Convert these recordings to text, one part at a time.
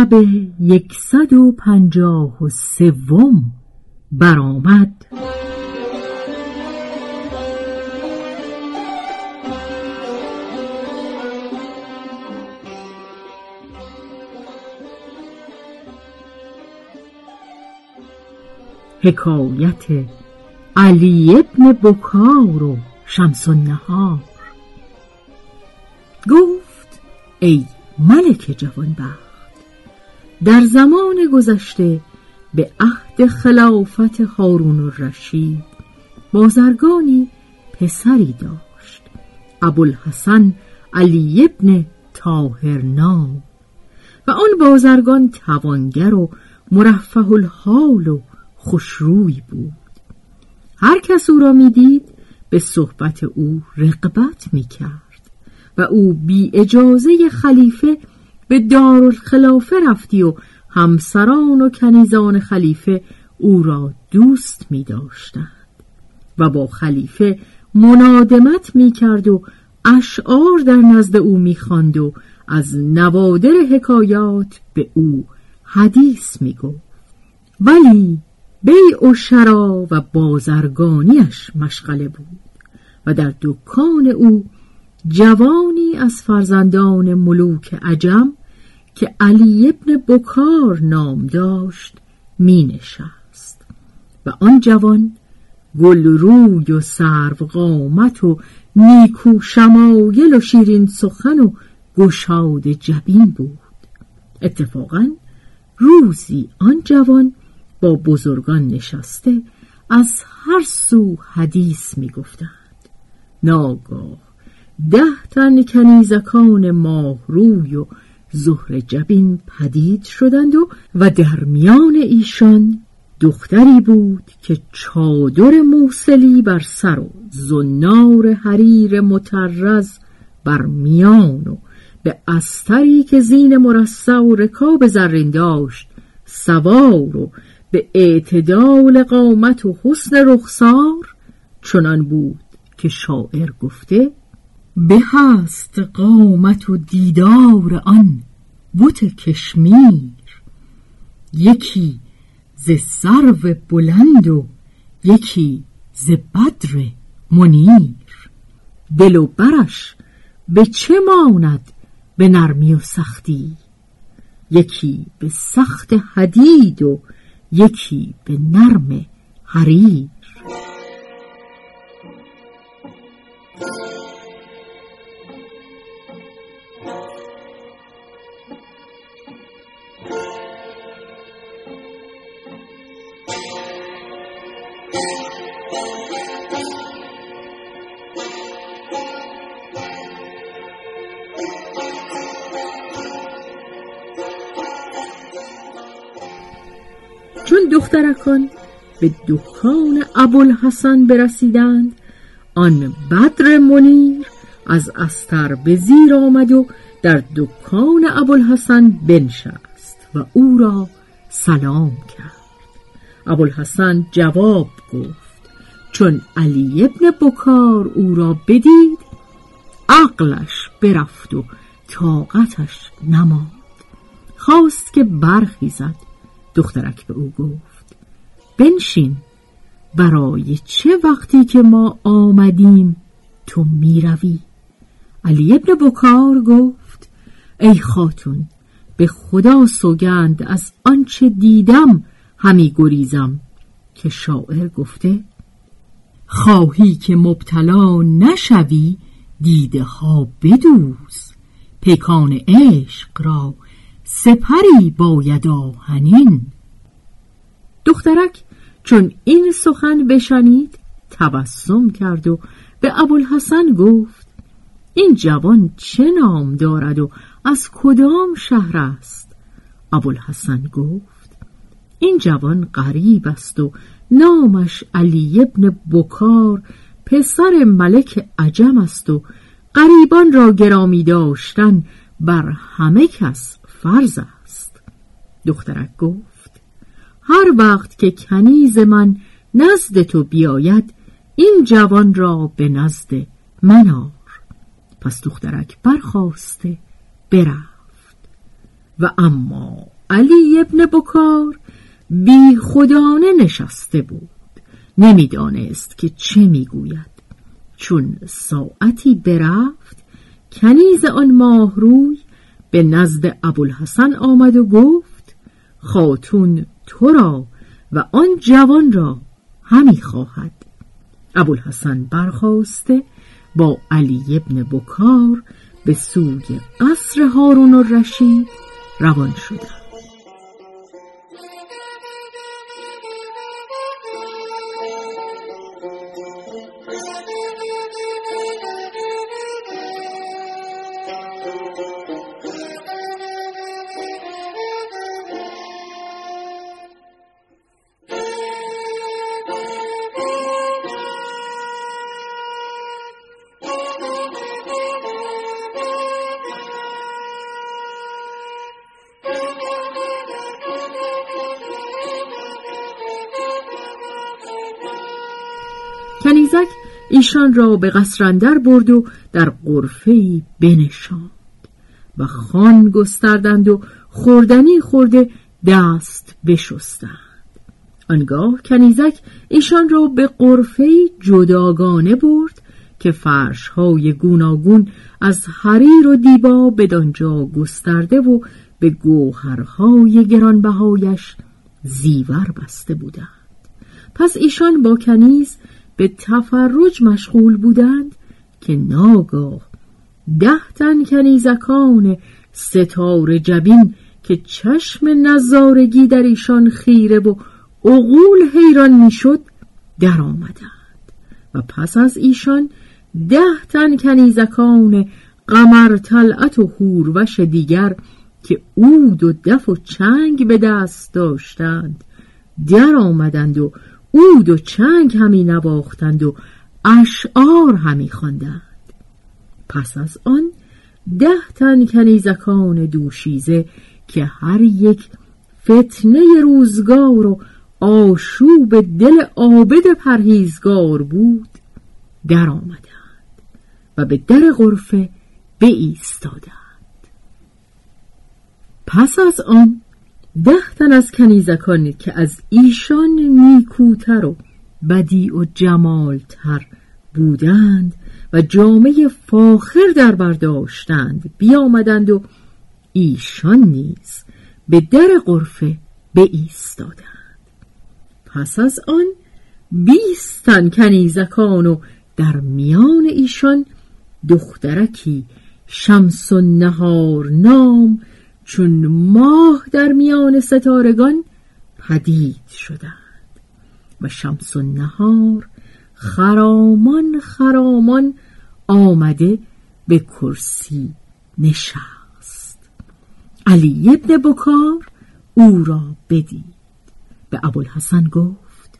شب یکصد و پنجاه و سوم برآمد. حکایت علی ابن بکار و شمس النهار. گفت ای ملک جوانبخت در زمان گذشته به عهد خلافت هارون الرشید بازرگانی پسری داشت ابوالحسن علی ابن نام. و آن بازرگان توانگر و مرفه الحال و خوشروی بود. هر کس او را می‌دید به صحبت او رقبت می‌کرد و او بی اجازه خلیفه به دارالخلافه رفتی و همسران و کنیزان خلیفه او را دوست می داشتند و با خلیفه منادمت می کرد و اشعار در نزد او می خواند و از نوادر حکایات به او حدیث می گفت ولی بیع و شرا و بازرگانیش مشغله بود و در دکان او جوانی از فرزندان ملوک عجم که علی ابن بکار نام داشت می نشست و آن جوان گل روی و سرو قامت و نیکو شمایل و شیرین سخن و گشاد جبین بود. اتفاقا روزی آن جوان با بزرگان نشسته از هر سو حدیث می گفتند ناگاه ده تن کنیزکان ماه روی و زهر جبین پدید شدند و و در میان ایشان دختری بود که چادر موسلی بر سر و زنار حریر مترز بر میان و به استری که زین مرصع و رکاب زرین داشت سوار و به اعتدال قامت و حسن رخسار چنان بود که شاعر گفته به هست قامت و دیدار آن بت کشمیر. یکی ز سرو بلند و یکی ز بدر منیر. دل و برش به چه ماند به نرمی و سختی؟ یکی به سخت حدید و یکی به نرم حریر. دخترکان به دکان ابوالحسن برسیدند. آن بدر منیر از استر به زیر آمد و در دکان ابوالحسن بنشست و او را سلام کرد. ابوالحسن جواب گفت چون علی ابن بکار او را بدید عقلش برفت و طاقتش نماند. خواست که برخیزد. دخترک به او گفت بنشین. برای چه وقتی که ما آمدیم تو می‌روی؟ علی ابن بکار گفت ای خاتون به خدا سوگند از آنچه دیدم همی گریزم که شاعر گفته خواهی که مبتلا نشوی دیده ها بدوز. پیکان عشق را سپری باید آهنین. دخترک چون این سخن بشنید تبسم کرد و به ابوالحسن گفت این جوان چه نام دارد و از کدام شهر است؟ ابوالحسن گفت این جوان غریب است و نامش علی ابن بکار پسر ملک عجم است و غریبان را گرامی داشتن بر همه کس فرض است. دخترک گفت هر وقت که کنیز من نزد تو بیاید این جوان را به نزد من آر. پس دخترک برخواسته برفت. و اما علی ابن بکار بی خدانه نشسته بود. نمی‌دانست که چه می‌گوید. چون ساعتی برفت کنیز آن ماه روی به نزد ابوالحسن آمد و گفت خاتون تو را و آن جوان را همی خواهد. ابوالحسن برخواسته با علی ابن بکار به سوی قصر هارون الرشید روان شدند ایشان را به قصرندر برد و در قرفه بنشاند و خان گستردند و خوردنی خورده دست بشستند. آنگاه کنیزک ایشان را به قرفه جداگانه برد که فرشهای گوناگون از حریر و دیبا بدانجا گسترده و به گوهرهای گرانبهایش زیور بسته بودند. پس ایشان با کنیز به تفرج مشغول بودند که ناگاه ده تن کنیزکان ستاره جبین که چشم نظارگی در ایشان خیره و عقول حیران می‌شد در آمدند و پس از ایشان ده تن کنیزکان قمر طلعت و هوروش دیگر که اود و دف و چنگ به دست داشتند در آمدند و اود و چنگ همی نواختند و اشعار همی خواندند. پس از آن ده تن کنیزکان دوشیزه که هر یک فتنه روزگار و آشوب دل عابد پرهیزگار بود در آمدند و به در غرفه ایستادند پس از آن ده تن از کنیزکان که از ایشان نیکوتر و بدی و جمالتر بودند و جامعه فاخر در برداشتند بیامدند و ایشان نیز به در قرفه ایستادند پس از آن بیستن کنیزکان و در میان ایشان دخترکی شمس و نهار نام چون ماه در میان ستارگان پدید شدند و شمس و نهار خرامان خرامان آمده به کرسی نشست. علی ابن بکار او را بدید. به ابوالحسن گفت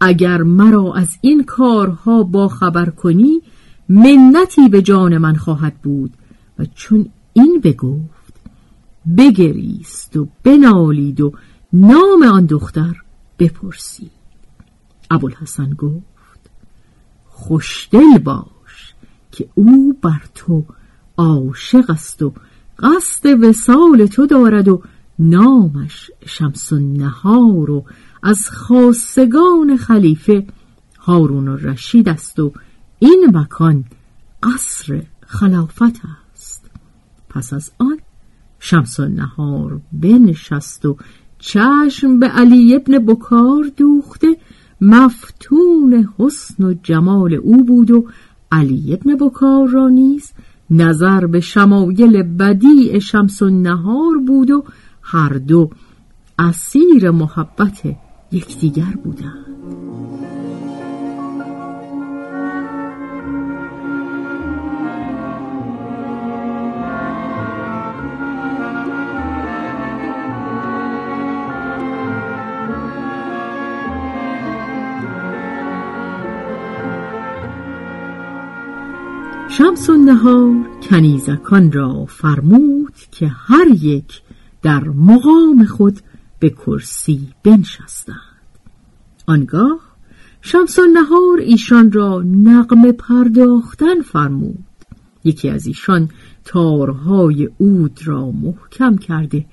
اگر مرا از این کارها با خبر کنی منتی به جان من خواهد بود و چون این بگفت بگریست و بنالید و نام آن دختر بپرسید. ابوالحسن گفت خوشدل باش که او بر تو عاشق است و قصد وسال تو دارد و نامش شمس النهار و از خاصگان خلیفه هارون الرشید است و این مکان قصر خلافت است. پس از آن شمس النهار بنشست و چشم به علی ابن بکار دوخته مفتون حسن و جمال او بود و علی ابن بکار را نیز نظر به شمایل بدیع شمس النهار بود و هر دو اسیر محبت یکدیگر بودند. شمس النهار کنیزکان را فرمود که هر یک در مقام خود به کرسی بنشستند. آنگاه شمس النهار ایشان را نقم پرداختن فرمود. یکی از ایشان تارهای اود را محکم کرده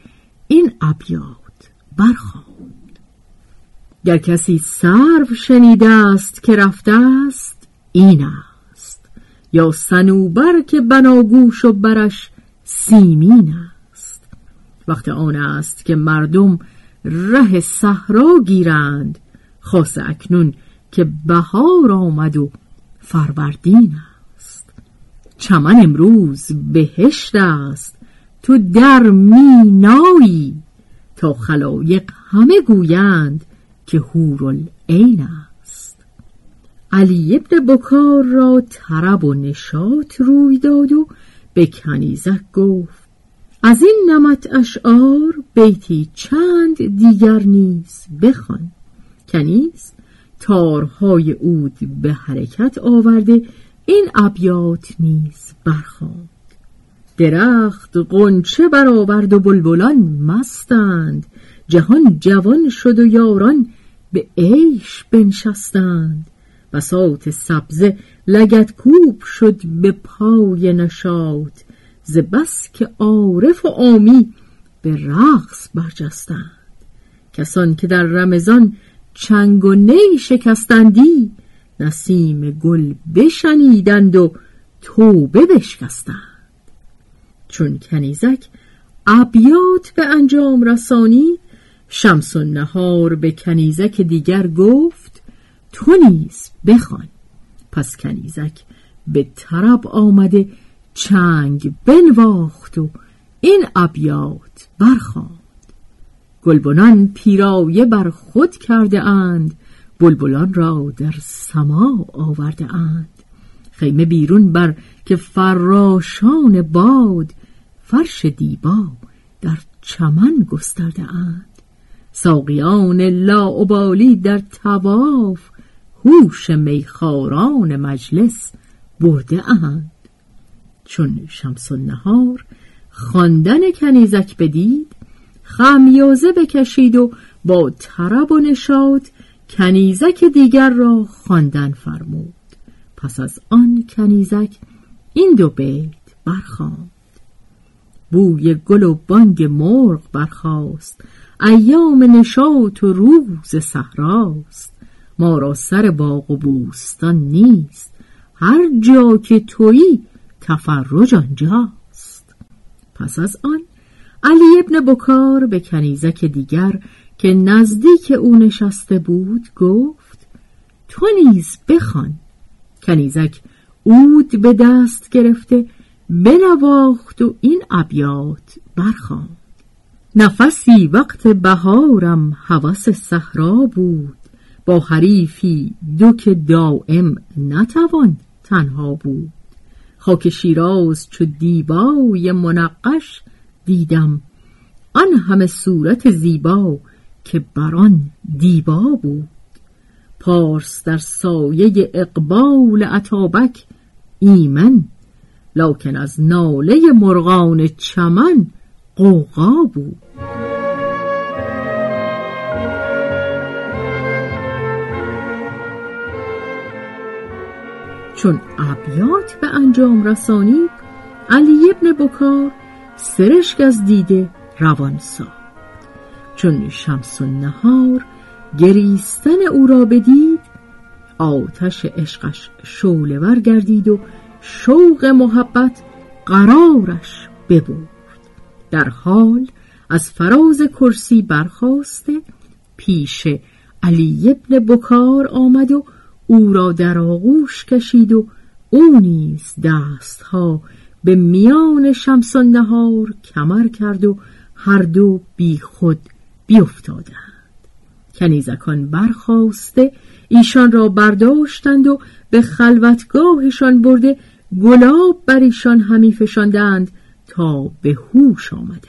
این ابیات برخواند. گر کسی سرو شنیده است که رفته است این است. یا سنوبر که بناگوش و برش سیمین است. وقت آن است که مردم ره صحرا گیرند خاص اکنون که بهار آمد و فروردین است. چمن امروز بهشت است تو در مینایی تا خلایق همه گویند که هورالعین است. علی ابن بکار را طرب و نشاط روی داد و به کنیزک گفت از این نمت اشعار بیتی چند دیگر نیز بخوان. کنیز تارهای اود به حرکت آورده این ابیات نیز برخواند. درخت قنچه برآورد و بلبلان مستند. جهان جوان شد و یاران به عیش بنشستند. بساط سبزه لگت کوب شد به پای نشاط ز بس که عارف و عامی به رقص برجستند. کسان که در رمضان چنگ و نی شکستندی نسیم گل بشنیدند و توبه بشکستند. چون کنیزک ابیات به انجام رسانی شمس نهار به کنیزک دیگر گفت تو نیز بخوان. پس کنیزک به طرب آمده چنگ بنواخت و این ابیات برخواند. گلبنان پیرایه بر خود کرده اند بلبلان را در سما آورده اند. خیمه بیرون بر که فراشان باد فرش دیبا در چمن گسترده اند. ساقیان لاعبالی در تواف هوش میخاران مجلس برده اند چون شمس النهار خواندن کنیزک بدید خمیازه بکشید و با طرب و نشاط کنیزک دیگر را خواندن فرمود. پس از آن کنیزک این دو بیت برخواند بوی گل و بانگ مرغ برخاست ایام نشاط و روز صحراست. ما را سر باغ و بوستان نیست. هر جا که تویی تفرج آنجاست. پس از آن علی ابن بکار به کنیزک دیگر که نزدیک او نشسته بود گفت تو نیز بخوان. کنیزک اود به دست گرفته بنواخت و این ابیات برخواند. نفسی وقت بهارم هوس صحرا بود. با حریفی دو که دائم نتوان تنها بود. خاک شیراز چو دیبای منقش دیدم. آن همه صورت زیبا که بران دیبا بود. پارس در سایه اقبال عطابک ایمن لکن از ناله مرغان چمن قوقا بود. چون ابیات به انجام رسانید علی ابن بکار سرشک از دیده روان ساد چون شمس نهار گریستن او را بدید آتش عشقش شولور گردید و شوق محبت قرارش ببرد. در حال از فراز کرسی برخواسته پیش علی ابن بکار آمد و او را در آغوش کشید و او نیز دستها به میان شمس نهار کمر کرد و هر دو بی خود بیافتادند کنیزکان برخواسته ایشان را برداشتند و به خلوتگاهشان برده گلاب بر ایشان همی فشاندند تا به هوش آمدند.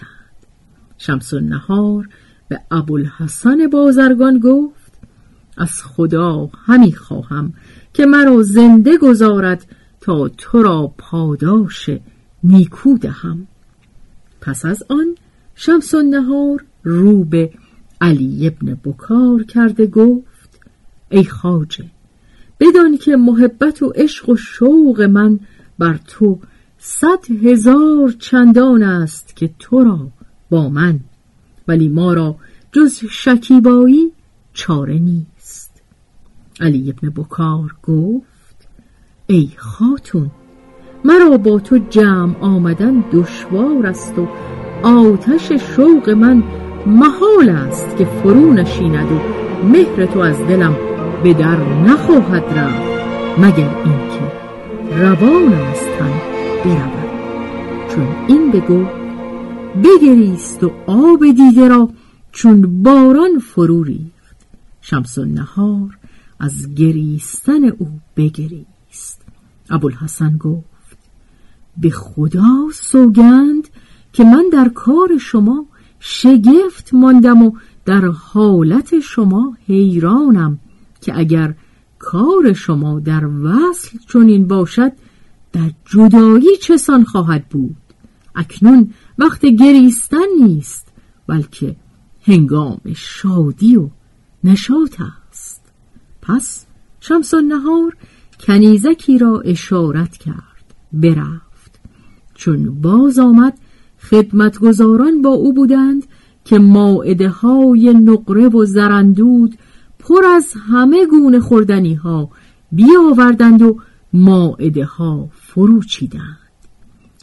شمس نهار به ابوالحسن بازرگان گفت از خدا همی خواهم که مرا زنده گذارد تا تو را پاداش نیکو دهم. پس از آن شمس نهار رو به علی ابن بکار کرده گفت ای خاجه بدان که محبت و عشق و شوق من بر تو صد هزار چندان است که تو را با من ولی ما را جز شکیبایی چاره نیست علی ابن بکار گفت ای خاتون مرا با تو جمع آمدن دشوار است و آتش شوق من محال است که فرو نشیند و مهر تو از دلم به در نخواهد رفت مگر اینکه روان از تن برود. چون این بگو بگریست و آب دیده را چون باران فرو ریخت. شمس نهار از گریستن او بگریست. ابوالحسن گفت به خدا سوگند که من در کار شما شگفت ماندم و در حالت شما حیرانم که اگر کار شما در وصل چنین باشد در جدایی چسان خواهد بود؟ اکنون وقت گریستن نیست بلکه هنگام شادی و نشاط پس شمس نهار کنیزکی را اشارت کرد برفت. چون باز آمد خدمتگزاران با او بودند که ماعده های نقره و زرندود پر از همه گونه خوردنی ها بیاوردند و ماعده ها فرو چیدند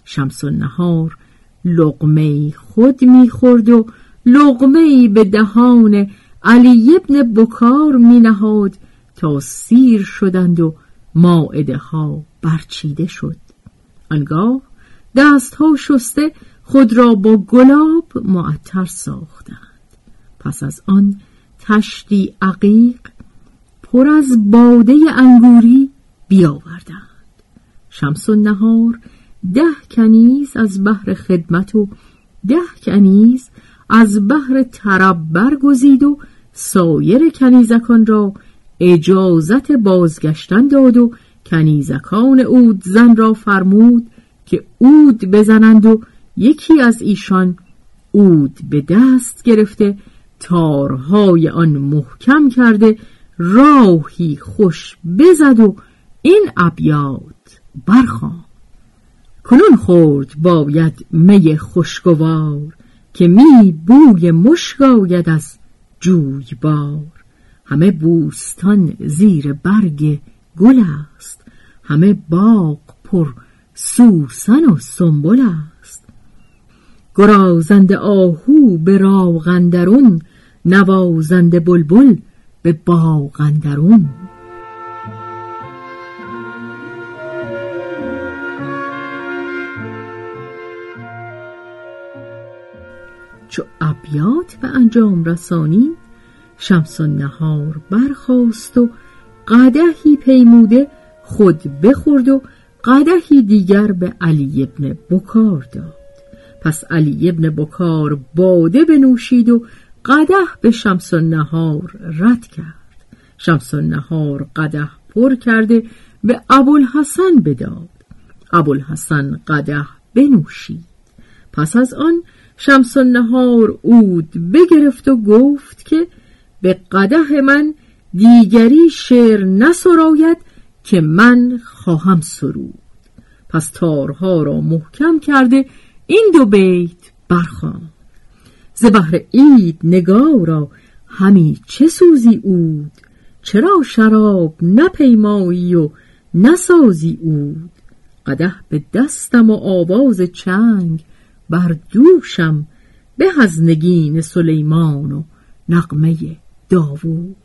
شمس نهار لقمه خود می‌خورد و لقمه به دهان علی ابن بکار می نهاد تا سیر شدند و ماعده ها برچیده شد. آنگاه دست ها شسته خود را با گلاب معطر ساختند. پس از آن تشتی عقیق پر از باده انگوری بیاوردند. شمس و نهار ده کنیز از بحر خدمت و ده کنیز از بحر طرب برگزید و سایر کنیزکان را اجازت بازگشتن داد و کنیزکان اود زن را فرمود که اود بزنند و یکی از ایشان اود به دست گرفته تارهای آن محکم کرده راهی خوش بزد و این ابیات برخوان کنون خورد باید می خوشگوار که می بوی مشک آید از جوی بار همه بوستان زیر برگ گل است. همه باغ پر سوسن و سنبل است. گرازنده آهو به راغندرون نوازنده بلبل به باغندرون چو ابیات به انجام رسانی شمس نهار برخاست و قدهی پیموده خود بخورد و قدهی دیگر به علی ابن بکار داد. پس علی ابن بکار باده بنوشید و قده به شمس نهار رد کرد. شمس نهار قده پر کرده به ابوالحسن بداد. ابوالحسن قده بنوشید. پس از آن شمس نهار اود بگرفت و گفت که به قده من دیگری شعر نسراید که من خواهم سرود. پس تارها را محکم کرده این دو بیت برخوان. ز بهر عید نگارا همی چه سوزی اود چرا شراب نپیمایی و نسازی اود قده به دستم و آواز چنگ بر دوشم به از نگین سلیمان و نقمه داوود.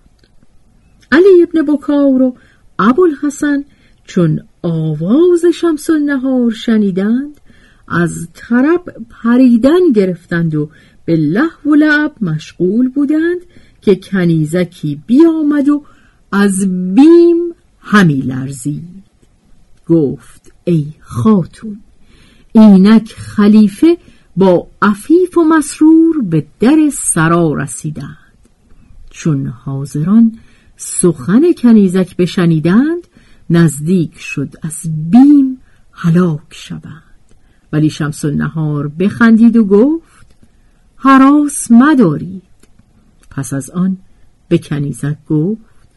علی ابن بکار و ابوالحسن چون آواز شمس نهار شنیدند از طرب پریدن گرفتند و به لحو و لعب مشغول بودند که کنیزکی بیامد و از بیم همی لرزید. گفت ای خاتون اینک خلیفه با عفیف و مسرور به در سرا رسیدند. چون حاضران سخن کنیزک بشنیدند نزدیک شد از بیم هلاک شوند. ولی شمس نهار بخندید و گفت حراس مدارید. پس از آن به کنیزک گفت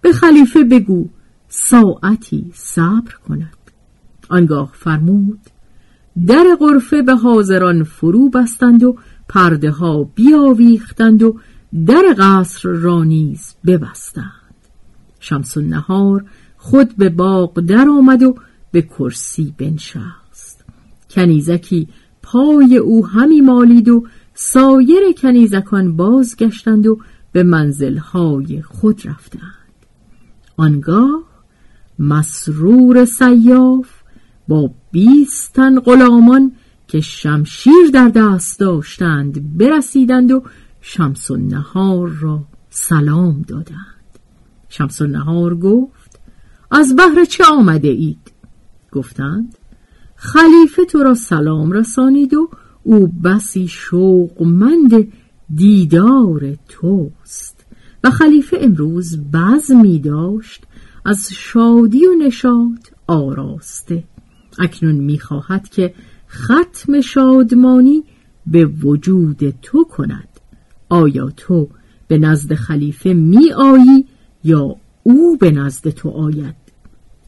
به خلیفه بگو ساعتی صبر کند. آنگاه فرمود در غرفه به حاضران فرو بستند و پرده ها بیاویختند و در قصر را نیز ببستند. شمس نهار خود به باغ در آمد و به کرسی بنشست. کنیزکی پای او همی مالید و سایر کنیزکان بازگشتند و به منزلهای خود رفتند. آنگاه مسرور سیاف با بیستن غلامان که شمشیر در دست داشتند برسیدند و شمس نهار را سلام دادند. شمس نهار گفت از بهر چه آمده اید؟ گفتند خلیفه تو را سلام رسانید و او بسی شوقمند دیدار توست. و خلیفه امروز می داشت از شادی و نشاط آراسته. اکنون می‌خواهد که ختم شادمانی به وجود تو کند. آیا تو به نزد خلیفه می آیی یا او به نزد تو آید؟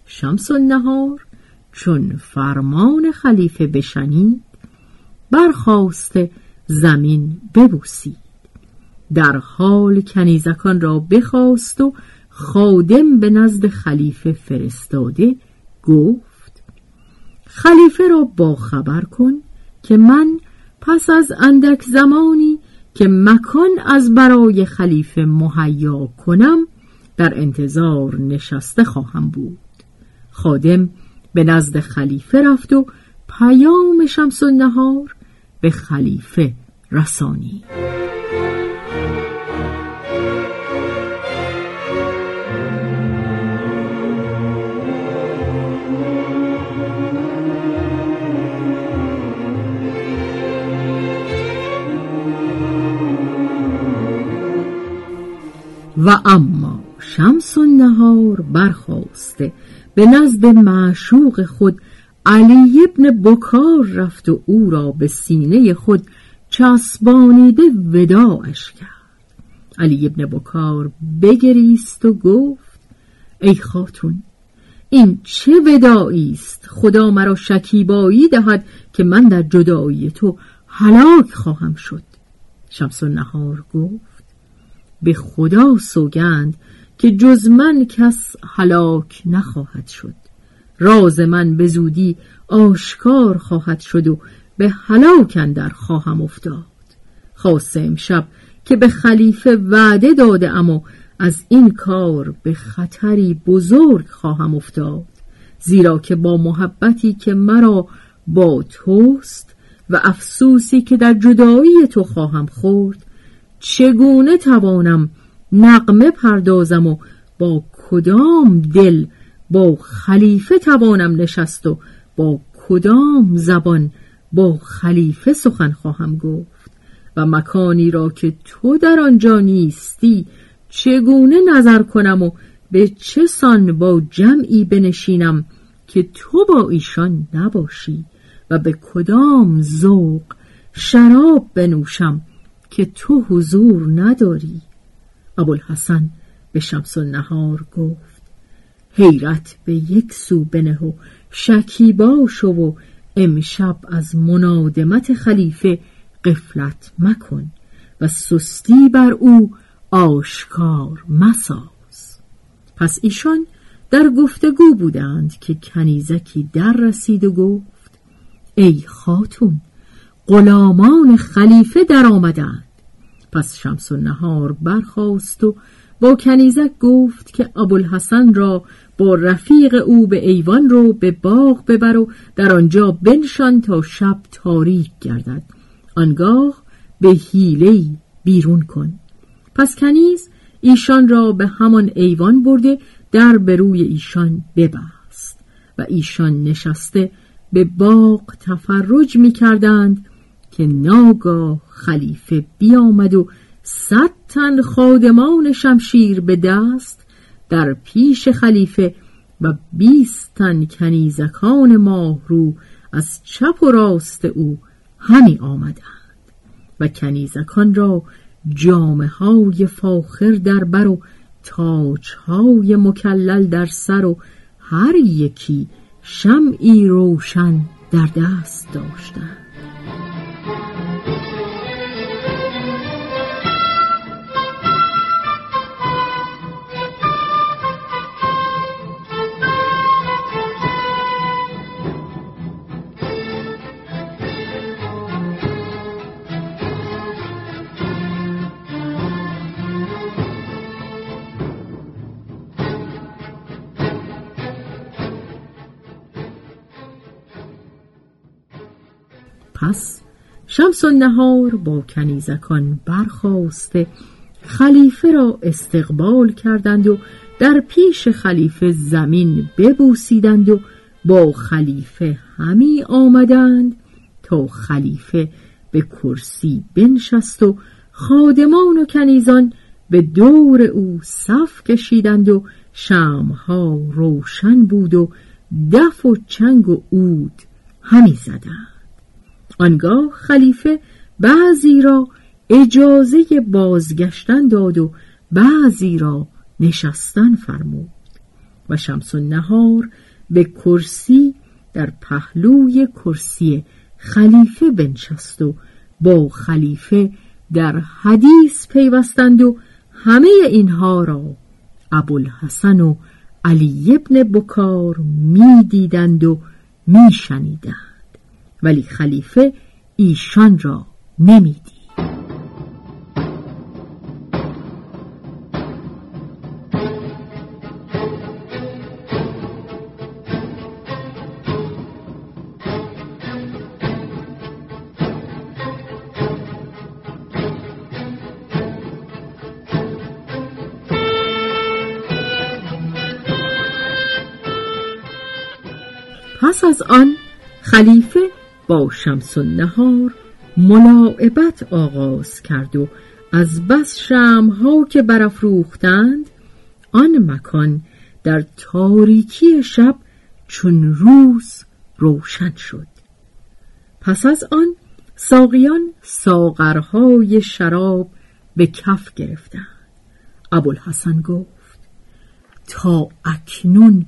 شمس النهار چون فرمان خلیفه بشنید برخواست زمین ببوسید. در حال کنیزکان را بخواست و خادم به نزد خلیفه فرستاده گفت خلیفه را با خبر کن که من پس از اندک زمانی که مکان از برای خلیفه مهیا کنم در انتظار نشسته خواهم بود. خادم به نزد خلیفه رفت و پیام شمس نهار به خلیفه رسانی. و اما شمس نهار برخواسته به نزد معشوق خود علی ابن بکار رفت و او را به سینه خود چسبانیده وداعش کرد. علی ابن بکار بگریست و گفت ای خاتون این چه ودایی است؟ خدا مرا شکیبایی دهد که من در جدایی تو هلاک خواهم شد. شمس نهار گفت به خدا سوگند که جز من کس هلاک نخواهد شد. راز من به زودی آشکار خواهد شد و به هلاک اندر خواهم افتاد. خاصه امشب که به خلیفه وعده داده اما از این کار به خطری بزرگ خواهم افتاد. زیرا که با محبتی که مرا با توست و افسوسی که در جدایی تو خواهم خورد چگونه توانم نقمه پردازم و با کدام دل با خلیفه توانم نشست و با کدام زبان با خلیفه سخن خواهم گفت؟ و مکانی را که تو در آنجا نیستی چگونه نظر کنم و به چه سان با جمعی بنشینم که تو با ایشان نباشی و به کدام ذوق شراب بنوشم که تو حضور نداری. ابوالحسن به شمس نهار گفت حیرت به یک سو بنه و شکیبا شو و امشب از منادمت خلیفه قفلت مکن و سستی بر او آشکار مساز. پس ایشان در گفتگو بودند که کنیزکی در رسید و گفت ای خاتون غلامان خلیفه در آمدند. پس شمس و نهار برخاست و با کنیزک گفت که ابوالحسن را با رفیق او به ایوان رو به باغ ببر و در آنجا بنشان تا شب تاریک گردد. آنگاه به حیله بیرون کن. پس کنیز ایشان را به همان ایوان برده در به روی ایشان ببست. و ایشان نشسته به باغ تفرج می کردند که ناگاه خلیفه بیامد و صد تن خادمان شمشیر به دست در پیش خلیفه و بیست تن کنیزکان ماهرو از چپ و راست او همی آمدند و کنیزکان را جامه های فاخر در بر و تاج های مکلل در سر و هر یکی شمعی روشن در دست داشتند. پس شمس نهار با کنیزکان برخواسته خلیفه را استقبال کردند و در پیش خلیفه زمین ببوسیدند و با خلیفه همی آمدند تا خلیفه به کرسی بنشست و خادمان و کنیزان به دور او صف کشیدند و شمها روشن بود و دف و چنگ و عود همی زدند. آنگاه خلیفه بعضی را اجازه بازگشتن داد و بعضی را نشستن فرمود و شمس نهار به کرسی در پهلوی کرسی خلیفه بنشست و با خلیفه در حدیث پیوستند و همه اینها را ابوالحسن و علی ابن بکار می دیدند و می شنیدند. ولی خلیفه ایشان را نمی‌دید. پس از آن خلیفه با شمس و نهار ملاعبت آغاز کرد و از بس شمها که برافروختند آن مکان در تاریکی شب چون روز روشن شد. پس از آن ساقیان ساغرهای شراب به کف گرفتند. ابوالحسن گفت تا اکنون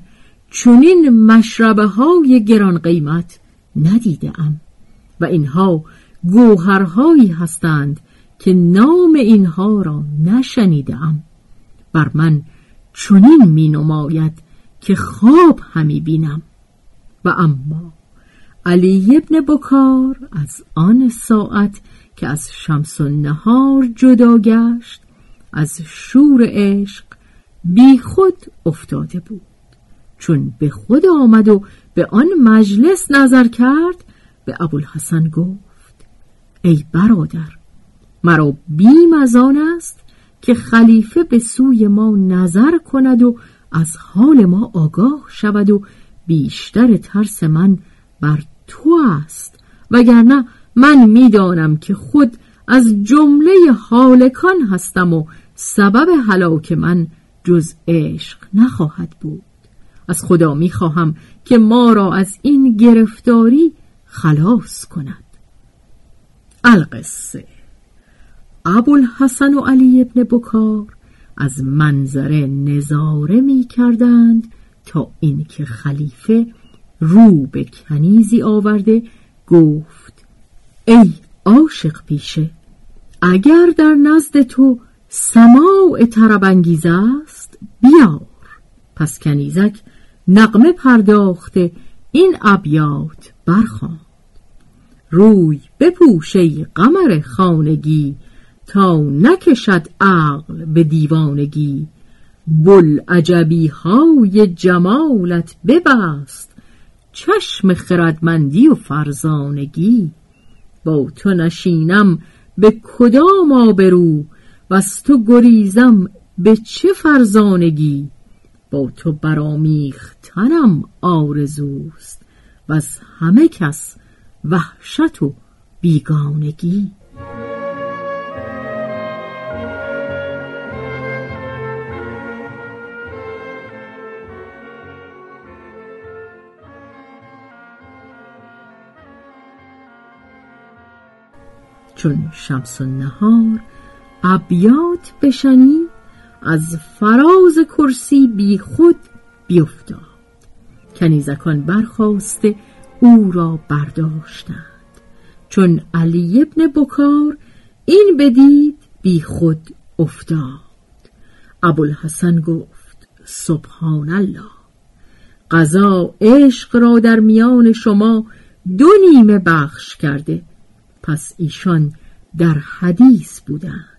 چونین مشربه های گران قیمت ندیده ام. و اینها گوهرهایی هستند که نام اینها را نشنیده ام. بر من چنین می نماید که خواب همی بینم. و اما علی ابن بکار از آن ساعت که از شمس و نهار جدا گشت از شور عشق بی خود افتاده بود. چون به خود آمد و به آن مجلس نظر کرد؟ به ابوالحسن گفت ای برادر مرا بیم از آن است که خلیفه به سوی ما نظر کند و از حال ما آگاه شود و بیشتر ترس من بر تو است. وگرنه من می‌دانم که خود از جمله حالکان هستم و سبب هلاک من جز عشق نخواهد بود. از خدا می‌خواهم که ما را از این گرفتاری خلاص کند. القصه. ابوالحسن و علی ابن بکار از منظره نظاره می کردند تا اینکه خلیفه رو به کنیزی آورده گفت ای عاشق پیشه اگر در نزد تو سماع طربانگیز است بیار. پس کنیزک نقمه پرداخته این ابیات برخواند روی بپوشه قمر خانگی تا نکشد عقل به دیوانگی. بل عجبی های جمالت ببست چشم خردمندی و فرزانگی. با تو نشینم به کدام آبرو و از تو گریزم به چه فرزانگی؟ با تو برامیختنم آرزوست و از همه کس وحشت و بیگانگی. چون شمس و نهار ابیات بشنید از فراز کرسی بی خود بیفتاد کنیزکان برخواسته او را برداشتند. چون علی ابن بکار این بدید بی خود افتاد. ابوالحسن گفت سبحان الله قضا عشق را در میان شما دو نیمه بخش کرده. پس ایشان در حدیث بودند.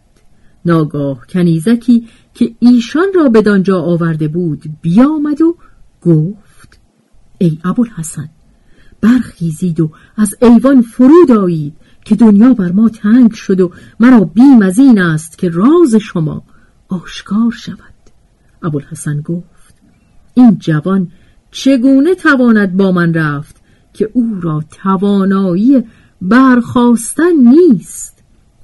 ناگاه کنیزکی که ایشان را بدانجا آورده بود بیامد و گفت ای ابوالحسن برخیزید و از ایوان فرود آیید که دنیا بر ما تنگ شد و مرا بیم از این است که راز شما آشکار شود. ابوالحسن گفت این جوان چگونه تواند با من رفت که او را توانایی برخواستن نیست؟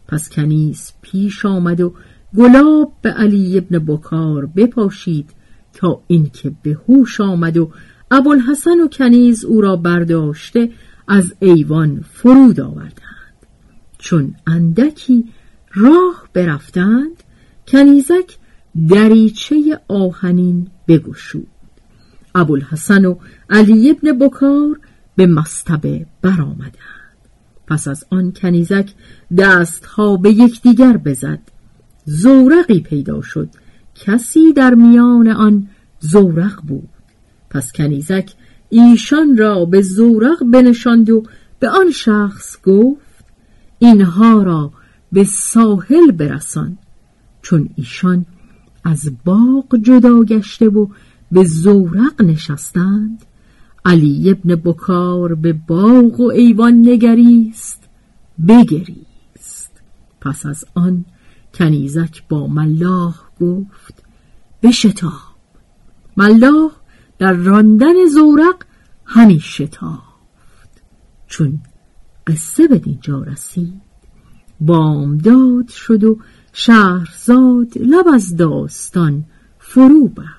پس کنیز پیش آمد و گلاب به علی ابن بکار بپاشید تا اینکه به هوش آمد و ابوالحسن و کنیز او را برداشته از ایوان فرود آوردند. چون اندکی راه برفتند کنیزک دریچه آهنین بگشود. ابوالحسن و علی ابن بکار به مستبه برآمدند. پس از آن کنیزک دستها به یکدیگر بزد. زورقی پیدا شد. کسی در میان آن زورق بود. پس کنیزک ایشان را به زورق بنشاند و به آن شخص گفت اینها را به ساحل برسان. چون ایشان از باغ جدا گشته و به زورق نشستند علی ابن بکار به باغ و ایوان نگریست بگریست. پس از آن کنیزک با ملاح گفت بشتاب. ملاح در راندن زورق همی شتافت. چون قصه به دینجا رسید بامداد شد و شهرزاد لب از داستان فرو بر